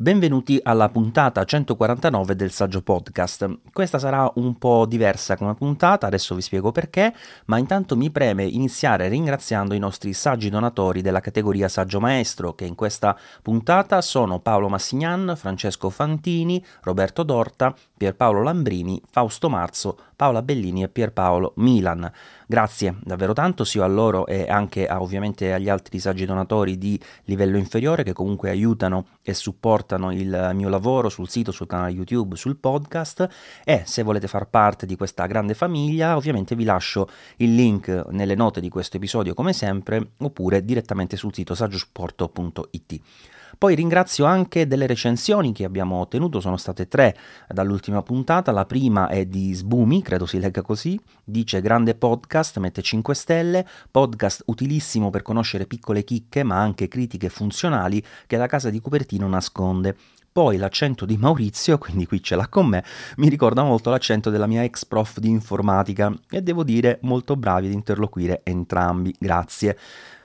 Benvenuti alla puntata 149 del Saggio Podcast. Questa sarà un po' diversa come puntata, adesso vi spiego perché, ma intanto mi preme iniziare ringraziando i nostri saggi donatori della categoria Saggio Maestro, che in questa puntata sono Paolo Massignan, Francesco Fantini, Roberto Dorta, Pierpaolo Lambrini, Fausto Marzo, Paola Bellini e Pierpaolo Milan. Grazie davvero tanto sia a loro e anche a, ovviamente agli altri saggi donatori di livello inferiore che comunque aiutano e supportano il mio lavoro sul sito, sul canale YouTube, sul podcast e se volete far parte di questa grande famiglia ovviamente vi lascio il link nelle note di questo episodio come sempre oppure direttamente sul sito saggiosupporto.it. Poi ringrazio anche delle recensioni che abbiamo ottenuto, sono state tre dall'ultima puntata. La prima è di Sbumi, credo si legga così. Dice grande podcast, mette 5 stelle, podcast utilissimo per conoscere piccole chicche, ma anche critiche funzionali che la casa di Cupertino nasconde. Poi l'accento di Maurizio, quindi qui ce l'ha con me, mi ricorda molto l'accento della mia ex prof di informatica e devo dire molto bravi ad interloquire entrambi, grazie.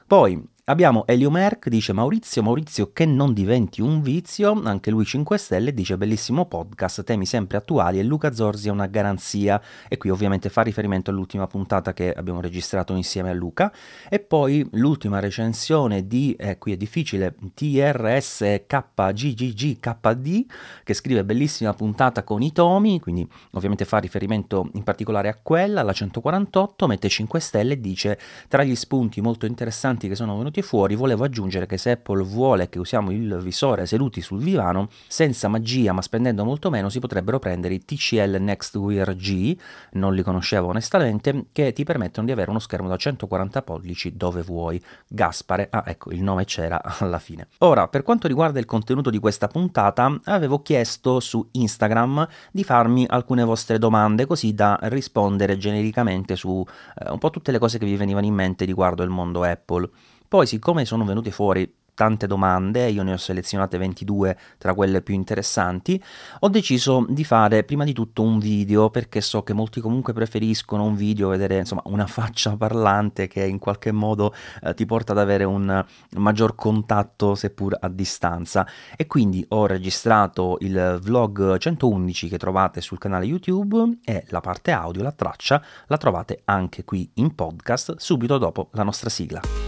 Poi Abbiamo Elio Merck, dice Maurizio, Maurizio che non diventi un vizio, anche lui 5 stelle, dice bellissimo podcast, temi sempre attuali e Luca Zorzi è una garanzia. E qui ovviamente fa riferimento all'ultima puntata che abbiamo registrato insieme a Luca. E poi l'ultima recensione di, eh, qui è difficile, TRSKGGGKD che scrive bellissima puntata con i tomi, quindi ovviamente fa riferimento in particolare a quella, la 148, mette 5 stelle e dice tra gli spunti molto interessanti che sono venuti venuti fuori, volevo aggiungere che se Apple vuole che usiamo il visore seduti sul divano, senza magia ma spendendo molto meno, si potrebbero prendere i TCL Next Wear G, non li conoscevo onestamente, che ti permettono di avere uno schermo da 140 pollici dove vuoi. Gaspare, ah ecco, il nome c'era alla fine. Ora, per quanto riguarda il contenuto di questa puntata, avevo chiesto su Instagram di farmi alcune vostre domande così da rispondere genericamente su eh, un po' tutte le cose che vi venivano in mente riguardo il mondo Apple. Poi, siccome sono venute fuori tante domande, io ne ho selezionate 22 tra quelle più interessanti, ho deciso di fare prima di tutto un video perché so che molti comunque preferiscono un video, vedere insomma una faccia parlante che in qualche modo eh, ti porta ad avere un maggior contatto seppur a distanza e quindi ho registrato il vlog 111 che trovate sul canale YouTube e la parte audio, la traccia, la trovate anche qui in podcast subito dopo la nostra sigla.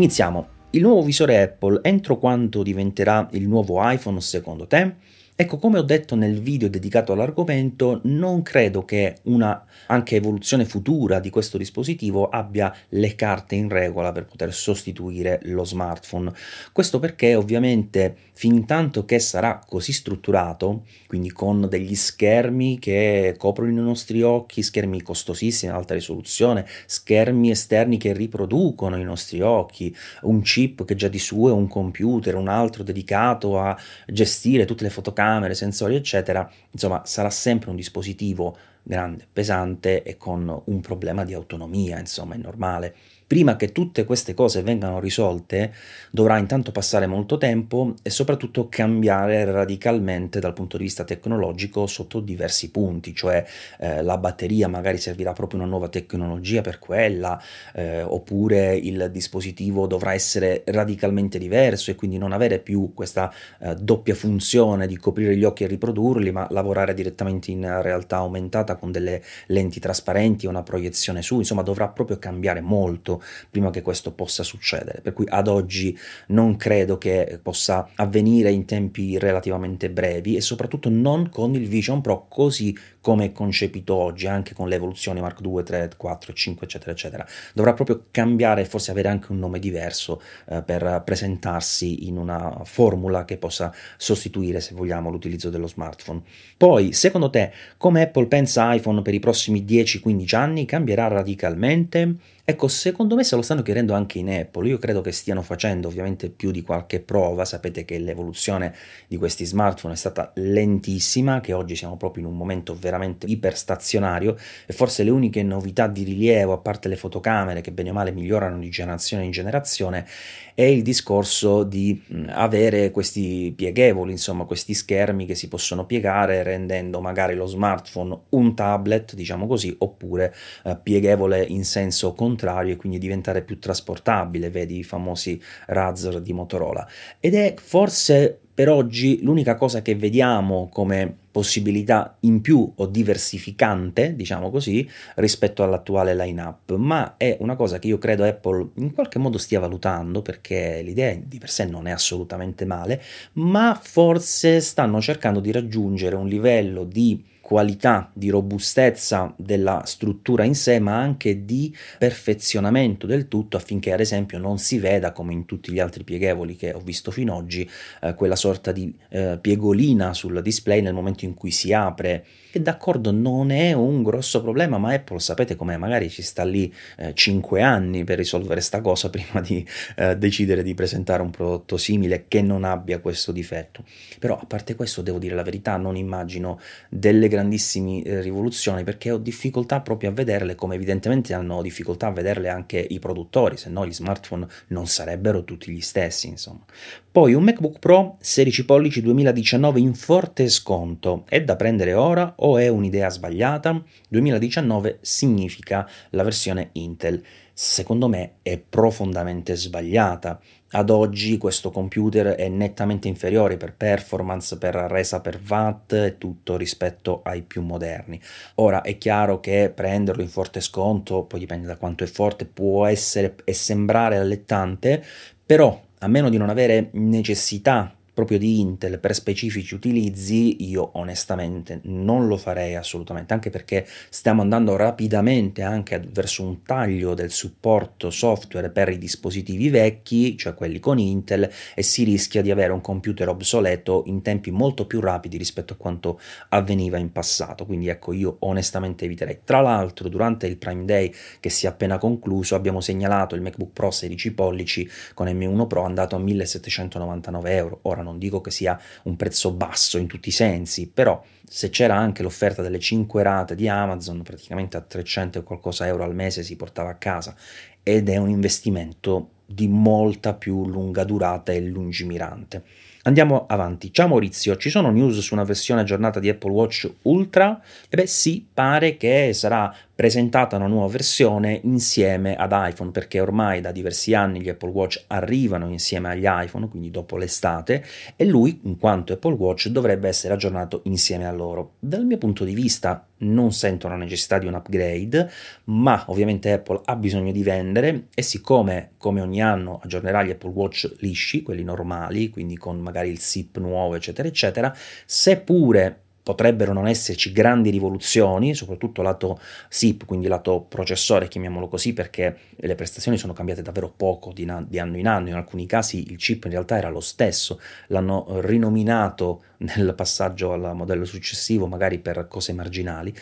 Iniziamo. Il nuovo visore Apple entro quando diventerà il nuovo iPhone secondo te? Ecco, come ho detto nel video dedicato all'argomento, non credo che una anche evoluzione futura di questo dispositivo abbia le carte in regola per poter sostituire lo smartphone. Questo perché ovviamente fin tanto che sarà così strutturato, quindi con degli schermi che coprono i nostri occhi, schermi costosissimi, alta risoluzione, schermi esterni che riproducono i nostri occhi, un chip che già di suo è un computer, un altro dedicato a gestire tutte le fotocamere, sensori, eccetera, insomma sarà sempre un dispositivo grande, pesante e con un problema di autonomia, insomma è normale prima che tutte queste cose vengano risolte, dovrà intanto passare molto tempo e soprattutto cambiare radicalmente dal punto di vista tecnologico sotto diversi punti, cioè eh, la batteria magari servirà proprio una nuova tecnologia per quella, eh, oppure il dispositivo dovrà essere radicalmente diverso e quindi non avere più questa eh, doppia funzione di coprire gli occhi e riprodurli, ma lavorare direttamente in realtà aumentata con delle lenti trasparenti e una proiezione su, insomma dovrà proprio cambiare molto prima che questo possa succedere. Per cui ad oggi non credo che possa avvenire in tempi relativamente brevi e soprattutto non con il Vision Pro così come è concepito oggi, anche con le evoluzioni Mark 2, 3, 4, 5, eccetera, eccetera. Dovrà proprio cambiare e forse avere anche un nome diverso eh, per presentarsi in una formula che possa sostituire, se vogliamo, l'utilizzo dello smartphone. Poi, secondo te, come Apple pensa iPhone per i prossimi 10-15 anni? Cambierà radicalmente? Ecco, secondo me se lo stanno chiedendo anche in Apple, io credo che stiano facendo ovviamente più di qualche prova, sapete che l'evoluzione di questi smartphone è stata lentissima, che oggi siamo proprio in un momento veramente veramente iperstazionario e forse le uniche novità di rilievo, a parte le fotocamere che bene o male migliorano di generazione in generazione, è il discorso di avere questi pieghevoli, insomma questi schermi che si possono piegare rendendo magari lo smartphone un tablet, diciamo così, oppure eh, pieghevole in senso contrario e quindi diventare più trasportabile, vedi i famosi Razer di Motorola. Ed è forse per oggi l'unica cosa che vediamo come possibilità in più o diversificante, diciamo così, rispetto all'attuale line-up, ma è una cosa che io credo Apple in qualche modo stia valutando perché l'idea di per sé non è assolutamente male, ma forse stanno cercando di raggiungere un livello di qualità, di robustezza della struttura in sé, ma anche di perfezionamento del tutto affinché ad esempio non si veda come in tutti gli altri pieghevoli che ho visto fino ad oggi eh, quella sorta di eh, piegolina sul display nel momento in cui si apre che d'accordo non è un grosso problema, ma Apple sapete com'è, magari ci sta lì eh, 5 anni per risolvere sta cosa prima di eh, decidere di presentare un prodotto simile che non abbia questo difetto. Però a parte questo devo dire la verità, non immagino delle grandissime eh, rivoluzioni perché ho difficoltà proprio a vederle come evidentemente hanno difficoltà a vederle anche i produttori, se no gli smartphone non sarebbero tutti gli stessi, insomma. Poi un MacBook Pro 16 pollici 2019 in forte sconto, è da prendere ora o è un'idea sbagliata? 2019 significa la versione Intel. Secondo me è profondamente sbagliata. Ad oggi questo computer è nettamente inferiore per performance, per resa per watt e tutto rispetto ai più moderni. Ora è chiaro che prenderlo in forte sconto, poi dipende da quanto è forte, può essere e sembrare allettante, però a meno di non avere necessità proprio di Intel per specifici utilizzi, io onestamente non lo farei assolutamente, anche perché stiamo andando rapidamente anche verso un taglio del supporto software per i dispositivi vecchi, cioè quelli con Intel, e si rischia di avere un computer obsoleto in tempi molto più rapidi rispetto a quanto avveniva in passato. Quindi ecco, io onestamente eviterei. Tra l'altro, durante il Prime Day che si è appena concluso, abbiamo segnalato il MacBook Pro 16 pollici con M1 Pro andato a 1799 euro. Ora non non dico che sia un prezzo basso in tutti i sensi, però se c'era anche l'offerta delle 5 rate di Amazon, praticamente a 300 e qualcosa euro al mese si portava a casa ed è un investimento di molta più lunga durata e lungimirante. Andiamo avanti. Ciao Maurizio, ci sono news su una versione aggiornata di Apple Watch Ultra? E beh sì, pare che sarà presentata una nuova versione insieme ad iPhone, perché ormai da diversi anni gli Apple Watch arrivano insieme agli iPhone, quindi dopo l'estate, e lui, in quanto Apple Watch, dovrebbe essere aggiornato insieme a loro. Dal mio punto di vista non sento la necessità di un upgrade, ma ovviamente Apple ha bisogno di vendere e siccome come ogni anno aggiornerà gli Apple Watch lisci, quelli normali, quindi con magari il SIP nuovo, eccetera, eccetera, seppure potrebbero non esserci grandi rivoluzioni, soprattutto lato SIP, quindi lato processore, chiamiamolo così, perché le prestazioni sono cambiate davvero poco di, na- di, anno in anno, in alcuni casi il chip in realtà era lo stesso, l'hanno rinominato nel passaggio al modello successivo, magari per cose marginali,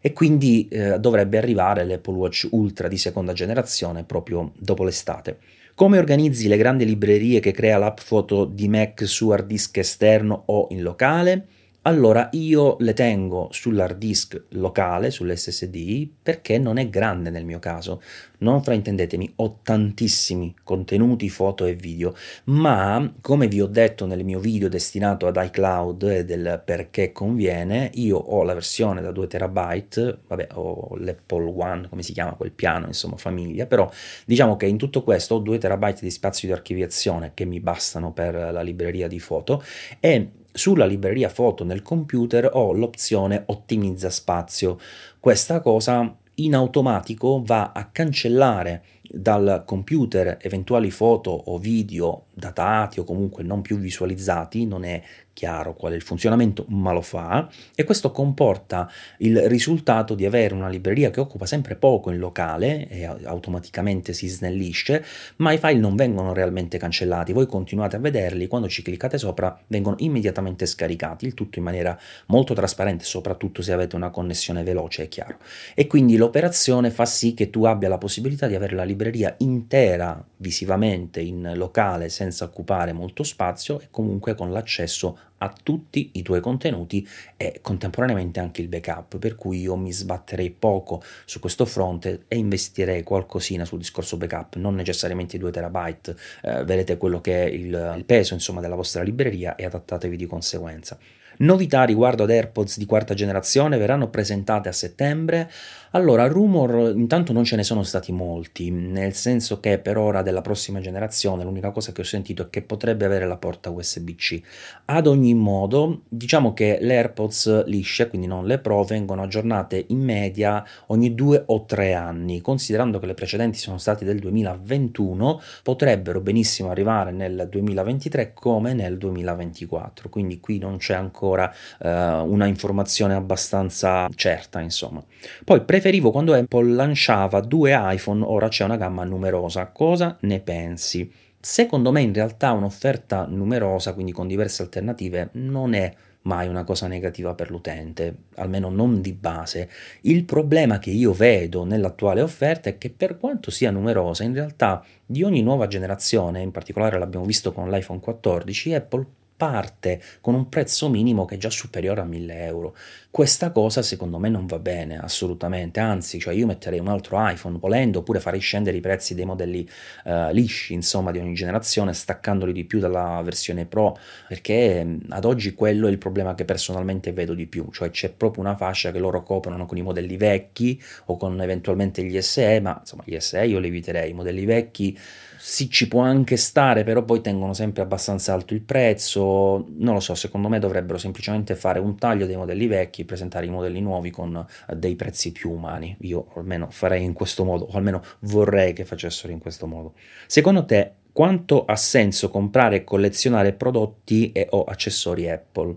e quindi eh, dovrebbe arrivare l'Apple Watch Ultra di seconda generazione proprio dopo l'estate. Come organizzi le grandi librerie che crea l'app foto di Mac su hard disk esterno o in locale? Allora io le tengo sull'hard disk locale, sull'SSD, perché non è grande nel mio caso. Non fraintendetemi, ho tantissimi contenuti, foto e video, ma come vi ho detto nel mio video destinato ad iCloud e del perché conviene, io ho la versione da 2 terabyte, vabbè, ho l'Apple One, come si chiama quel piano, insomma, famiglia, però diciamo che in tutto questo ho 2 terabyte di spazio di archiviazione che mi bastano per la libreria di foto e sulla libreria foto nel computer ho l'opzione ottimizza spazio. Questa cosa in automatico va a cancellare dal computer eventuali foto o video datati o comunque non più visualizzati, non è chiaro qual è il funzionamento, ma lo fa e questo comporta il risultato di avere una libreria che occupa sempre poco in locale e automaticamente si snellisce, ma i file non vengono realmente cancellati, voi continuate a vederli, quando ci cliccate sopra vengono immediatamente scaricati, il tutto in maniera molto trasparente, soprattutto se avete una connessione veloce, è chiaro. E quindi l'operazione fa sì che tu abbia la possibilità di avere la libreria intera visivamente in locale senza senza occupare molto spazio e comunque con l'accesso a tutti i tuoi contenuti e contemporaneamente anche il backup, per cui io mi sbatterei poco su questo fronte e investirei qualcosina sul discorso backup, non necessariamente i 2 terabyte, eh, vedete quello che è il, il peso insomma della vostra libreria e adattatevi di conseguenza. Novità riguardo ad AirPods di quarta generazione verranno presentate a settembre. Allora, rumor intanto non ce ne sono stati molti, nel senso che per ora della prossima generazione l'unica cosa che ho sentito è che potrebbe avere la porta USB-C. Ad ogni modo, diciamo che le AirPods lisce, quindi non le Pro, vengono aggiornate in media ogni due o tre anni. Considerando che le precedenti sono state del 2021, potrebbero benissimo arrivare nel 2023 come nel 2024. Quindi qui non c'è ancora eh, una informazione abbastanza certa, insomma. Poi preferivo quando Apple lanciava due iPhone, ora c'è una gamma numerosa. Cosa ne pensi? Secondo me in realtà un'offerta numerosa, quindi con diverse alternative, non è mai una cosa negativa per l'utente, almeno non di base. Il problema che io vedo nell'attuale offerta è che per quanto sia numerosa, in realtà di ogni nuova generazione, in particolare l'abbiamo visto con l'iPhone 14, Apple parte con un prezzo minimo che è già superiore a 1000 euro. Questa cosa secondo me non va bene assolutamente, anzi, cioè io metterei un altro iPhone volendo oppure farei scendere i prezzi dei modelli uh, lisci, insomma, di ogni generazione, staccandoli di più dalla versione Pro, perché mm, ad oggi quello è il problema che personalmente vedo di più, cioè c'è proprio una fascia che loro coprono con i modelli vecchi o con eventualmente gli SE, ma insomma gli SE io li eviterei, i modelli vecchi sì, ci può anche stare, però poi tengono sempre abbastanza alto il prezzo. Non lo so, secondo me dovrebbero semplicemente fare un taglio dei modelli vecchi, presentare i modelli nuovi con eh, dei prezzi più umani. Io almeno farei in questo modo, o almeno vorrei che facessero in questo modo. Secondo te, quanto ha senso comprare e collezionare prodotti e o accessori Apple?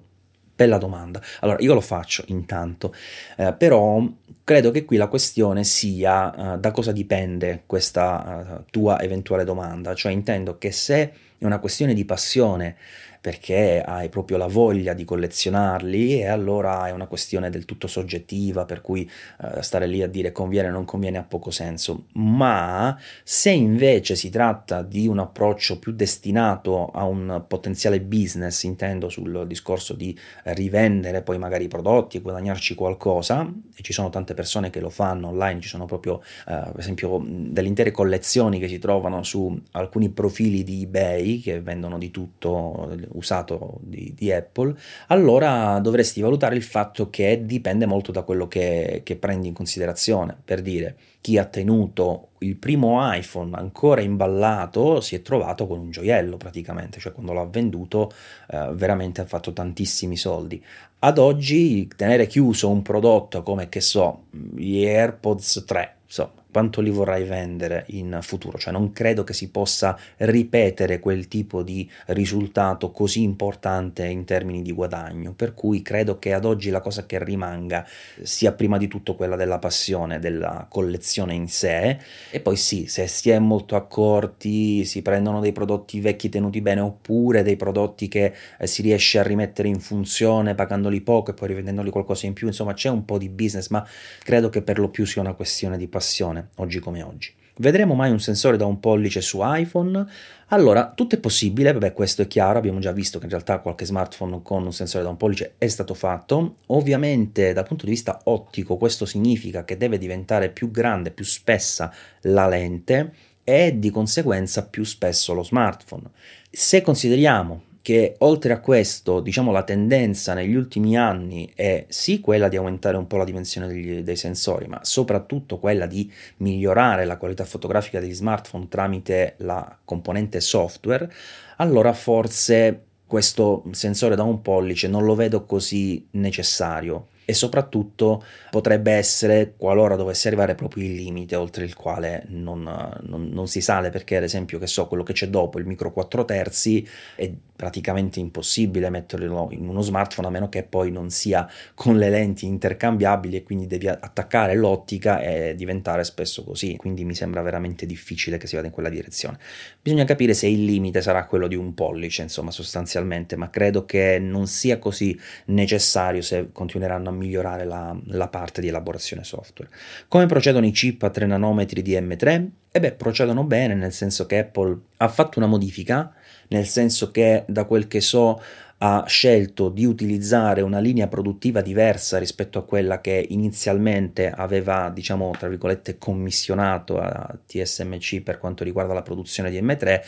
Bella domanda. Allora, io lo faccio intanto, eh, però credo che qui la questione sia uh, da cosa dipende questa uh, tua eventuale domanda. Cioè, intendo che se è una questione di passione perché hai proprio la voglia di collezionarli e allora è una questione del tutto soggettiva per cui eh, stare lì a dire conviene o non conviene ha poco senso. Ma se invece si tratta di un approccio più destinato a un potenziale business intendo sul discorso di rivendere poi magari i prodotti e guadagnarci qualcosa e ci sono tante persone che lo fanno online ci sono proprio eh, per esempio delle intere collezioni che si trovano su alcuni profili di ebay che vendono di tutto usato di, di, Apple, allora dovresti valutare il fatto che dipende molto da quello che, che prendi in considerazione. Per dire, chi ha tenuto il primo iPhone ancora imballato si è trovato con un gioiello praticamente, cioè quando l'ha venduto eh, veramente ha fatto tantissimi soldi. Ad oggi tenere chiuso un prodotto come che so, gli AirPods 3, insomma, quanto li vorrai vendere in futuro, cioè non credo che si possa ripetere quel tipo di risultato così importante in termini di guadagno, per cui credo che ad oggi la cosa che rimanga sia prima di tutto quella della passione, della collezione in sé. E poi sì, se si è molto accorti, si prendono dei prodotti vecchi tenuti bene oppure dei prodotti che eh, si riesce a rimettere in funzione pagandoli poco e poi rivendendoli qualcosa in più, insomma c'è un po' di business, ma credo che per lo più sia una questione di passione funzione, oggi come oggi. Vedremo mai un sensore da un pollice su iPhone? Allora, tutto è possibile, vabbè questo è chiaro, abbiamo già visto che in realtà qualche smartphone con un sensore da un pollice è stato fatto. Ovviamente dal punto di vista ottico questo significa che deve diventare più grande, più spessa la lente e di conseguenza più spesso lo smartphone. Se consideriamo che oltre a questo, diciamo, la tendenza negli ultimi anni è sì quella di aumentare un po' la dimensione degli, dei sensori, ma soprattutto quella di migliorare la qualità fotografica degli smartphone tramite la componente software, allora forse questo sensore da un pollice non lo vedo così necessario e soprattutto potrebbe essere qualora dovesse arrivare proprio il limite oltre il quale non, non, non, si sale perché ad esempio che so quello che c'è dopo il micro 4 terzi è praticamente impossibile metterlo in uno smartphone a meno che poi non sia con le lenti intercambiabili e quindi devi attaccare l'ottica e diventare spesso così quindi mi sembra veramente difficile che si vada in quella direzione bisogna capire se il limite sarà quello di un pollice insomma sostanzialmente ma credo che non sia così necessario se continueranno a migliorare la, la, parte di elaborazione software. Come procedono i chip a 3 nanometri di M3? E beh, procedono bene, nel senso che Apple ha fatto una modifica nel senso che da quel che so ha scelto di utilizzare una linea produttiva diversa rispetto a quella che inizialmente aveva, diciamo, tra virgolette, commissionato a TSMC per quanto riguarda la produzione di M3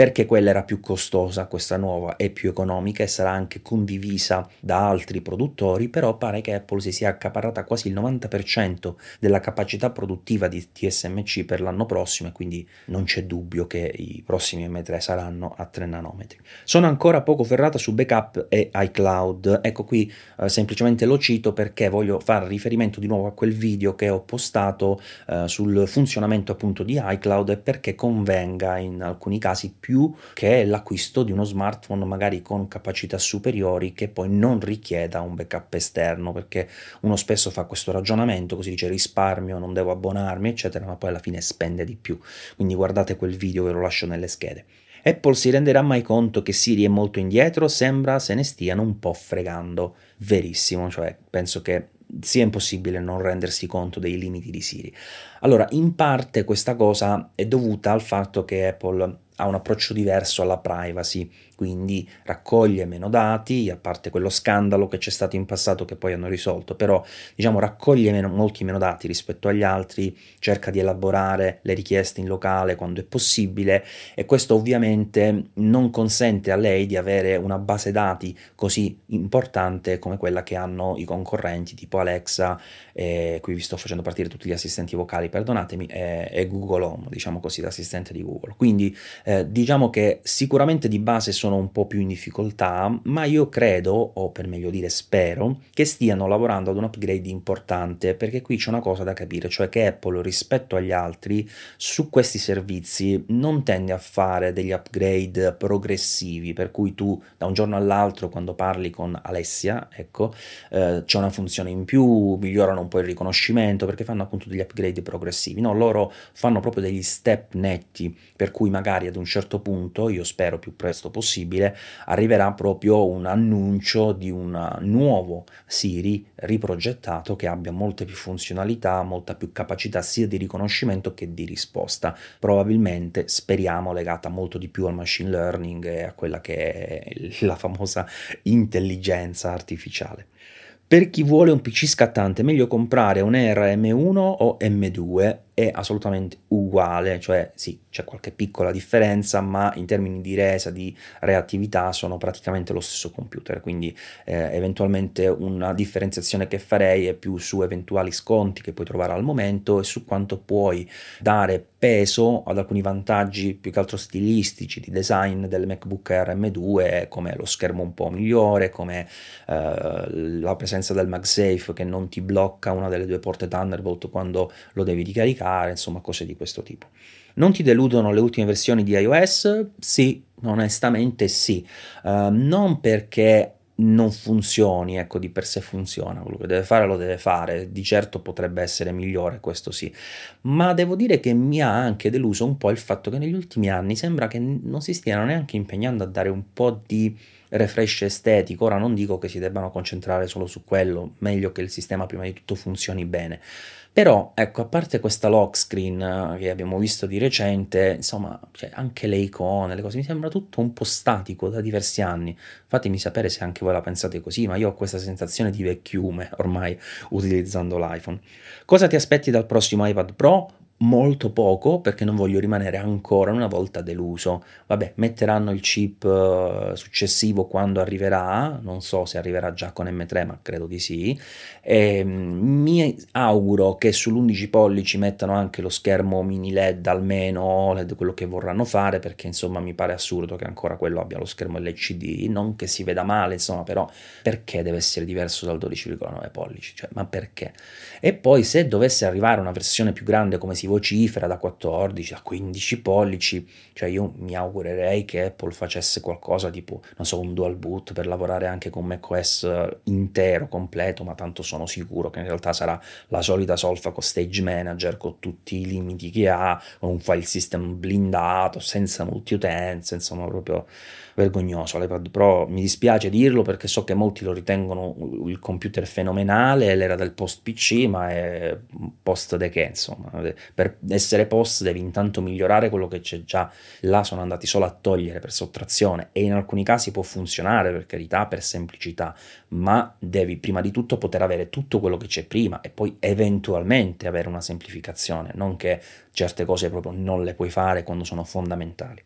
perché quella era più costosa, questa nuova è più economica e sarà anche condivisa da altri produttori, però pare che Apple si sia accaparrata quasi il 90% della capacità produttiva di TSMC per l'anno prossimo e quindi non c'è dubbio che i prossimi M3 saranno a 3 nanometri. Sono ancora poco ferrata su backup e iCloud, ecco qui eh, semplicemente lo cito perché voglio fare riferimento di nuovo a quel video che ho postato eh, sul funzionamento appunto di iCloud e perché convenga in alcuni casi più più che l'acquisto di uno smartphone magari con capacità superiori che poi non richieda un backup esterno perché uno spesso fa questo ragionamento così dice risparmio non devo abbonarmi eccetera ma poi alla fine spende di più quindi guardate quel video ve lo lascio nelle schede Apple si renderà mai conto che Siri è molto indietro? Sembra se ne stiano un po' fregando. Verissimo, cioè penso che sia impossibile non rendersi conto dei limiti di Siri. Allora, in parte questa cosa è dovuta al fatto che Apple ha un approccio diverso alla privacy quindi raccoglie meno dati, a parte quello scandalo che c'è stato in passato che poi hanno risolto, però diciamo raccoglie meno, molti meno dati rispetto agli altri, cerca di elaborare le richieste in locale quando è possibile e questo ovviamente non consente a lei di avere una base dati così importante come quella che hanno i concorrenti tipo Alexa, e qui vi sto facendo partire tutti gli assistenti vocali, perdonatemi, e, e Google Home, diciamo così, l'assistente di Google. Quindi eh, diciamo che sicuramente di base sono sono un po' più in difficoltà, ma io credo, o per meglio dire spero, che stiano lavorando ad un upgrade importante, perché qui c'è una cosa da capire, cioè che Apple rispetto agli altri su questi servizi non tende a fare degli upgrade progressivi, per cui tu da un giorno all'altro quando parli con Alessia, ecco, eh, c'è una funzione in più, migliorano un po' il riconoscimento, perché fanno appunto degli upgrade progressivi, no, loro fanno proprio degli step netti, per cui magari ad un certo punto, io spero più presto possibile, possibile, arriverà proprio un annuncio di un nuovo Siri riprogettato che abbia molte più funzionalità, molta più capacità sia di riconoscimento che di risposta. Probabilmente, speriamo, legata molto di più al machine learning e a quella che è la famosa intelligenza artificiale. Per chi vuole un PC scattante, meglio comprare un Air M1 o M2 è assolutamente uguale, cioè sì, c'è qualche piccola differenza, ma in termini di resa, di reattività sono praticamente lo stesso computer, quindi eh, eventualmente una differenziazione che farei è più su eventuali sconti che puoi trovare al momento e su quanto puoi dare peso ad alcuni vantaggi più che altro stilistici di design del MacBook Air M2 come lo schermo un po' migliore, come eh, la presenza del MagSafe che non ti blocca una delle due porte Thunderbolt quando lo devi ricaricare particolare, insomma cose di questo tipo. Non ti deludono le ultime versioni di iOS? Sì, onestamente sì. Uh, non perché non funzioni, ecco, di per sé funziona, quello che deve fare lo deve fare, di certo potrebbe essere migliore, questo sì, ma devo dire che mi ha anche deluso un po' il fatto che negli ultimi anni sembra che non si stiano neanche impegnando a dare un po' di refresh estetico, ora non dico che si debbano concentrare solo su quello, meglio che il sistema prima di tutto funzioni bene, però, ecco, a parte questa lock screen eh, che abbiamo visto di recente, insomma, cioè, anche le icone, le cose, mi sembra tutto un po' statico da diversi anni. Fatemi sapere se anche voi la pensate così, ma io ho questa sensazione di vecchiume ormai utilizzando l'iPhone. Cosa ti aspetti dal prossimo iPad Pro? Molto poco perché non voglio rimanere ancora una volta deluso. Vabbè, metteranno il chip uh, successivo quando arriverà, non so se arriverà già con M3, ma credo di sì. E, um, mi auguro che sull'11 pollici mettano anche lo schermo mini LED, almeno OLED, quello che vorranno fare, perché insomma mi pare assurdo che ancora quello abbia lo schermo LCD, non che si veda male, insomma, però perché deve essere diverso dal 12,9 pollici? Cioè, ma perché? E poi se dovesse arrivare una versione più grande come si vocifera da 14 a 15 pollici, cioè io mi augurerei che Apple facesse qualcosa tipo, non so, un dual boot per lavorare anche con macOS intero, completo, ma tanto sono sicuro che in realtà sarà la solita solfa con Stage Manager, con tutti i limiti che ha, con un file system blindato, senza multiutenza, insomma proprio vergognoso l'iPad Pro, mi dispiace dirlo perché so che molti lo ritengono il computer fenomenale, l'era del post PC, ma è post de che insomma, Per essere post devi intanto migliorare quello che c'è già, là sono andati solo a togliere per sottrazione e in alcuni casi può funzionare per carità, per semplicità, ma devi prima di tutto poter avere tutto quello che c'è prima e poi eventualmente avere una semplificazione, non che certe cose proprio non le puoi fare quando sono fondamentali.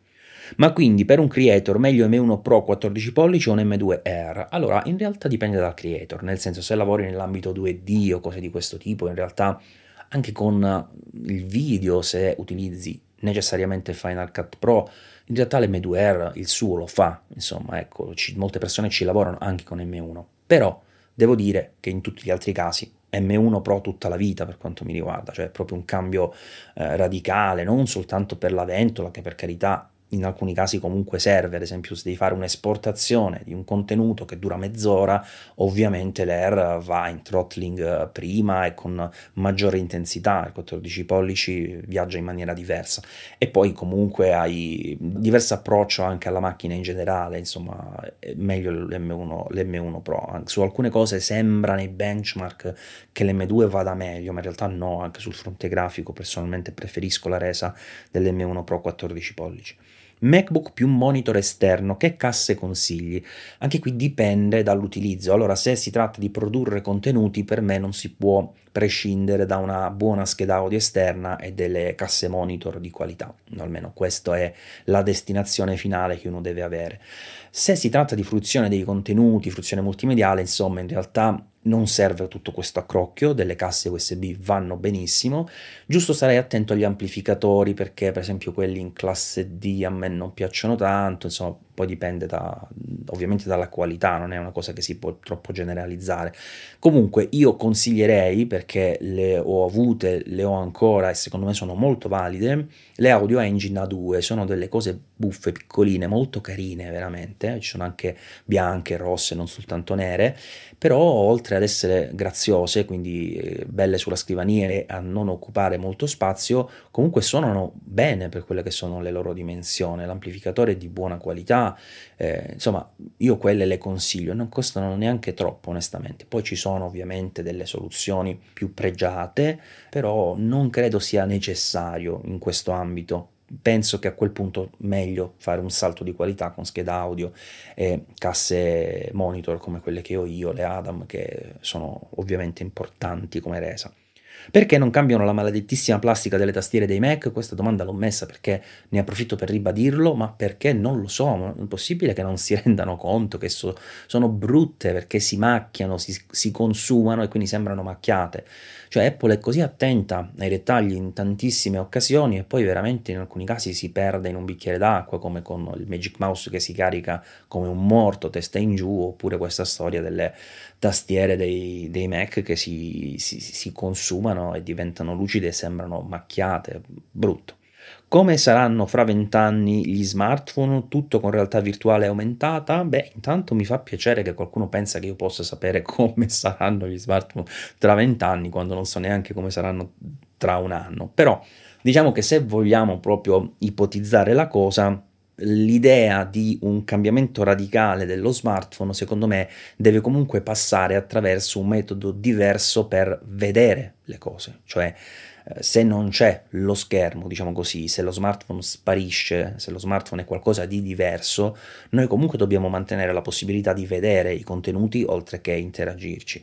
Ma quindi per un creator meglio M1 Pro 14 pollici o un M2R? Allora, in realtà dipende dal creator, nel senso se lavori nell'ambito 2D o cose di questo tipo, in realtà anche con il video, se utilizzi necessariamente Final Cut Pro, in realtà l'M2R il suo lo fa, insomma, ecco, ci, molte persone ci lavorano anche con M1, però devo dire che in tutti gli altri casi M1 Pro tutta la vita per quanto mi riguarda, cioè è proprio un cambio eh, radicale, non soltanto per la ventola, che per carità in alcuni casi comunque serve, ad esempio se devi fare un'esportazione di un contenuto che dura mezz'ora, ovviamente l'Air va in throttling eh, prima e con maggiore intensità, il 14 pollici viaggia in maniera diversa e poi comunque hai diverso approccio anche alla macchina in generale, insomma è meglio l'M1, l'M1 Pro, su alcune cose sembra nei benchmark che l'M2 vada meglio, ma in realtà no, anche sul fronte grafico personalmente preferisco la resa dell'M1 Pro 14 pollici. MacBook più monitor esterno, che casse consigli? Anche qui dipende dall'utilizzo. Allora, se si tratta di produrre contenuti, per me non si può prescindere da una buona scheda audio esterna e delle casse monitor di qualità. Almeno questa è la destinazione finale che uno deve avere. Se si tratta di fruizione dei contenuti, fruizione multimediale, insomma, in realtà non serve tutto questo accrocchio, delle casse USB vanno benissimo, giusto starei attento agli amplificatori perché per esempio quelli in classe D a me non piacciono tanto, insomma poi dipende da, ovviamente dalla qualità, non è una cosa che si può troppo generalizzare. Comunque io consiglierei, perché le ho avute, le ho ancora e secondo me sono molto valide, le Audio Engine A2, sono delle cose buffe, piccoline, molto carine veramente, ci sono anche bianche, rosse, non soltanto nere, però oltre ad essere graziose, quindi eh, belle sulla scrivania e a non occupare molto spazio, comunque suonano bene per quelle che sono le loro dimensioni, l'amplificatore è di buona qualità, eh, insomma io quelle le consiglio, non costano neanche troppo onestamente, poi ci sono ovviamente delle soluzioni più pregiate, però non credo sia necessario in questo ambito penso che a quel punto meglio fare un salto di qualità con scheda audio e casse monitor come quelle che ho io, le Adam, che sono ovviamente importanti come resa. Perché non cambiano la maledettissima plastica delle tastiere dei Mac? Questa domanda l'ho messa perché ne approfitto per ribadirlo, ma perché non lo so, è possibile che non si rendano conto che so, sono brutte perché si macchiano, si, si consumano e quindi sembrano macchiate. Cioè Apple è così attenta ai dettagli in tantissime occasioni e poi veramente in alcuni casi si perde in un bicchiere d'acqua, come con il Magic Mouse che si carica come un morto, testa in giù, oppure questa storia delle tastiere dei, dei Mac che si, si, si consumano e diventano lucide e sembrano macchiate, brutto. Come saranno fra vent'anni gli smartphone, tutto con realtà virtuale aumentata? Beh, intanto mi fa piacere che qualcuno pensa che io possa sapere come saranno gli smartphone tra vent'anni, quando non so neanche come saranno tra un anno. Però diciamo che se vogliamo proprio ipotizzare la cosa, l'idea di un cambiamento radicale dello smartphone, secondo me, deve comunque passare attraverso un metodo diverso per vedere le cose, cioè eh, se non c'è lo schermo, diciamo così, se lo smartphone sparisce, se lo smartphone è qualcosa di diverso, noi comunque dobbiamo mantenere la possibilità di vedere i contenuti oltre che interagirci.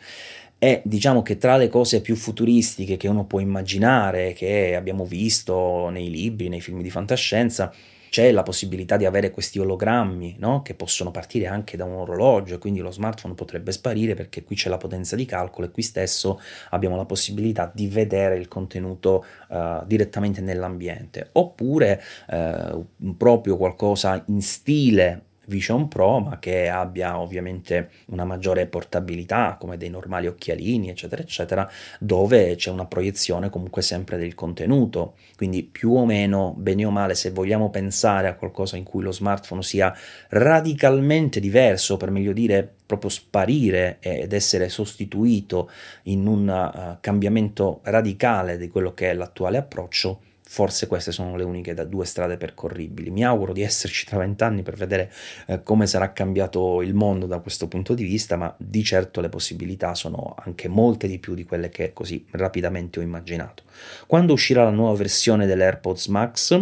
E diciamo che tra le cose più futuristiche che uno può immaginare, che abbiamo visto nei libri, nei film di fantascienza, c'è la possibilità di avere questi ologrammi no? che possono partire anche da un orologio, quindi lo smartphone potrebbe sparire perché qui c'è la potenza di calcolo e qui stesso abbiamo la possibilità di vedere il contenuto uh, direttamente nell'ambiente, oppure uh, proprio qualcosa in stile Vision Pro, ma che abbia ovviamente una maggiore portabilità, come dei normali occhialini, eccetera, eccetera, dove c'è una proiezione comunque sempre del contenuto. Quindi più o meno, bene o male, se vogliamo pensare a qualcosa in cui lo smartphone sia radicalmente diverso, per meglio dire proprio sparire ed essere sostituito in un uh, cambiamento radicale di quello che è l'attuale approccio, forse queste sono le uniche da due strade percorribili. Mi auguro di esserci tra vent'anni per vedere eh, come sarà cambiato il mondo da questo punto di vista, ma di certo le possibilità sono anche molte di più di quelle che così rapidamente ho immaginato. Quando uscirà la nuova versione dell'AirPods Max?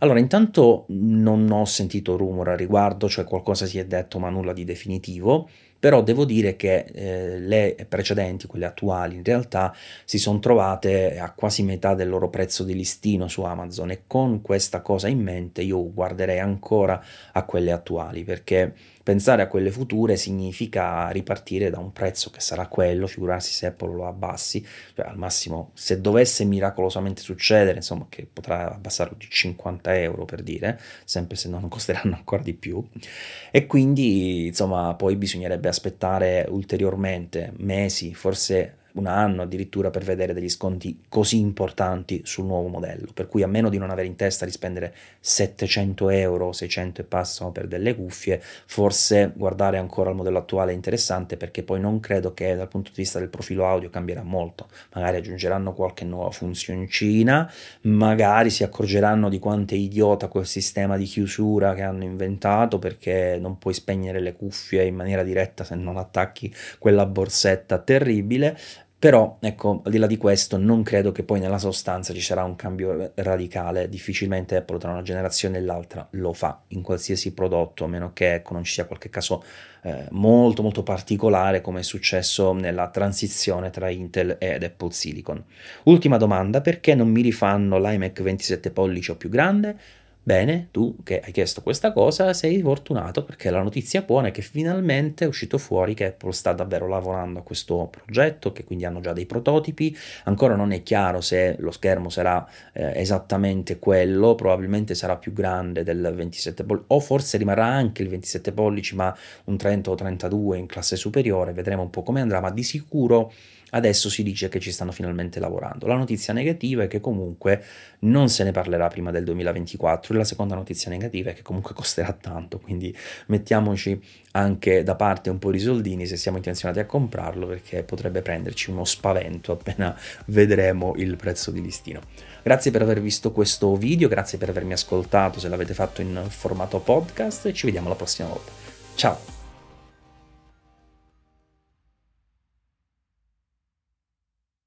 Allora, intanto non ho sentito rumore a riguardo, cioè qualcosa si è detto ma nulla di definitivo però devo dire che eh, le precedenti, quelle attuali, in realtà si sono trovate a quasi metà del loro prezzo di listino su Amazon e con questa cosa in mente io guarderei ancora a quelle attuali perché Pensare a quelle future significa ripartire da un prezzo che sarà quello, figurarsi se Apple lo abbassi, cioè al massimo se dovesse miracolosamente succedere, insomma che potrà abbassarlo di 50 euro per dire, sempre se non costeranno ancora di più. E quindi insomma poi bisognerebbe aspettare ulteriormente mesi, forse un anno addirittura per vedere degli sconti così importanti sul nuovo modello, per cui a meno di non avere in testa di spendere 700 euro, 600 e passano per delle cuffie, forse guardare ancora il modello attuale è interessante perché poi non credo che dal punto di vista del profilo audio cambierà molto, magari aggiungeranno qualche nuova funzioncina, magari si accorgeranno di quanto è idiota quel sistema di chiusura che hanno inventato perché non puoi spegnere le cuffie in maniera diretta se non attacchi quella borsetta terribile però, ecco, al di là di questo, non credo che poi nella sostanza ci sarà un cambio radicale. Difficilmente Apple tra una generazione e l'altra lo fa in qualsiasi prodotto, a meno che ecco, non ci sia qualche caso eh, molto molto particolare come è successo nella transizione tra Intel ed Apple Silicon. Ultima domanda, perché non mi rifanno l'iMac 27 pollici o più grande? Bene, tu che hai chiesto questa cosa sei fortunato perché la notizia buona è che finalmente è uscito fuori che Apple sta davvero lavorando a questo progetto, che quindi hanno già dei prototipi. Ancora non è chiaro se lo schermo sarà eh, esattamente quello, probabilmente sarà più grande del 27 pollici o forse rimarrà anche il 27 pollici ma un 30 o 32 in classe superiore, vedremo un po' come andrà, ma di sicuro Adesso si dice che ci stanno finalmente lavorando. La notizia negativa è che comunque non se ne parlerà prima del 2024 e la seconda notizia negativa è che comunque costerà tanto, quindi mettiamoci anche da parte un po' di soldini se siamo intenzionati a comprarlo perché potrebbe prenderci uno spavento appena vedremo il prezzo di listino. Grazie per aver visto questo video, grazie per avermi ascoltato se l'avete fatto in formato podcast e ci vediamo la prossima volta. Ciao!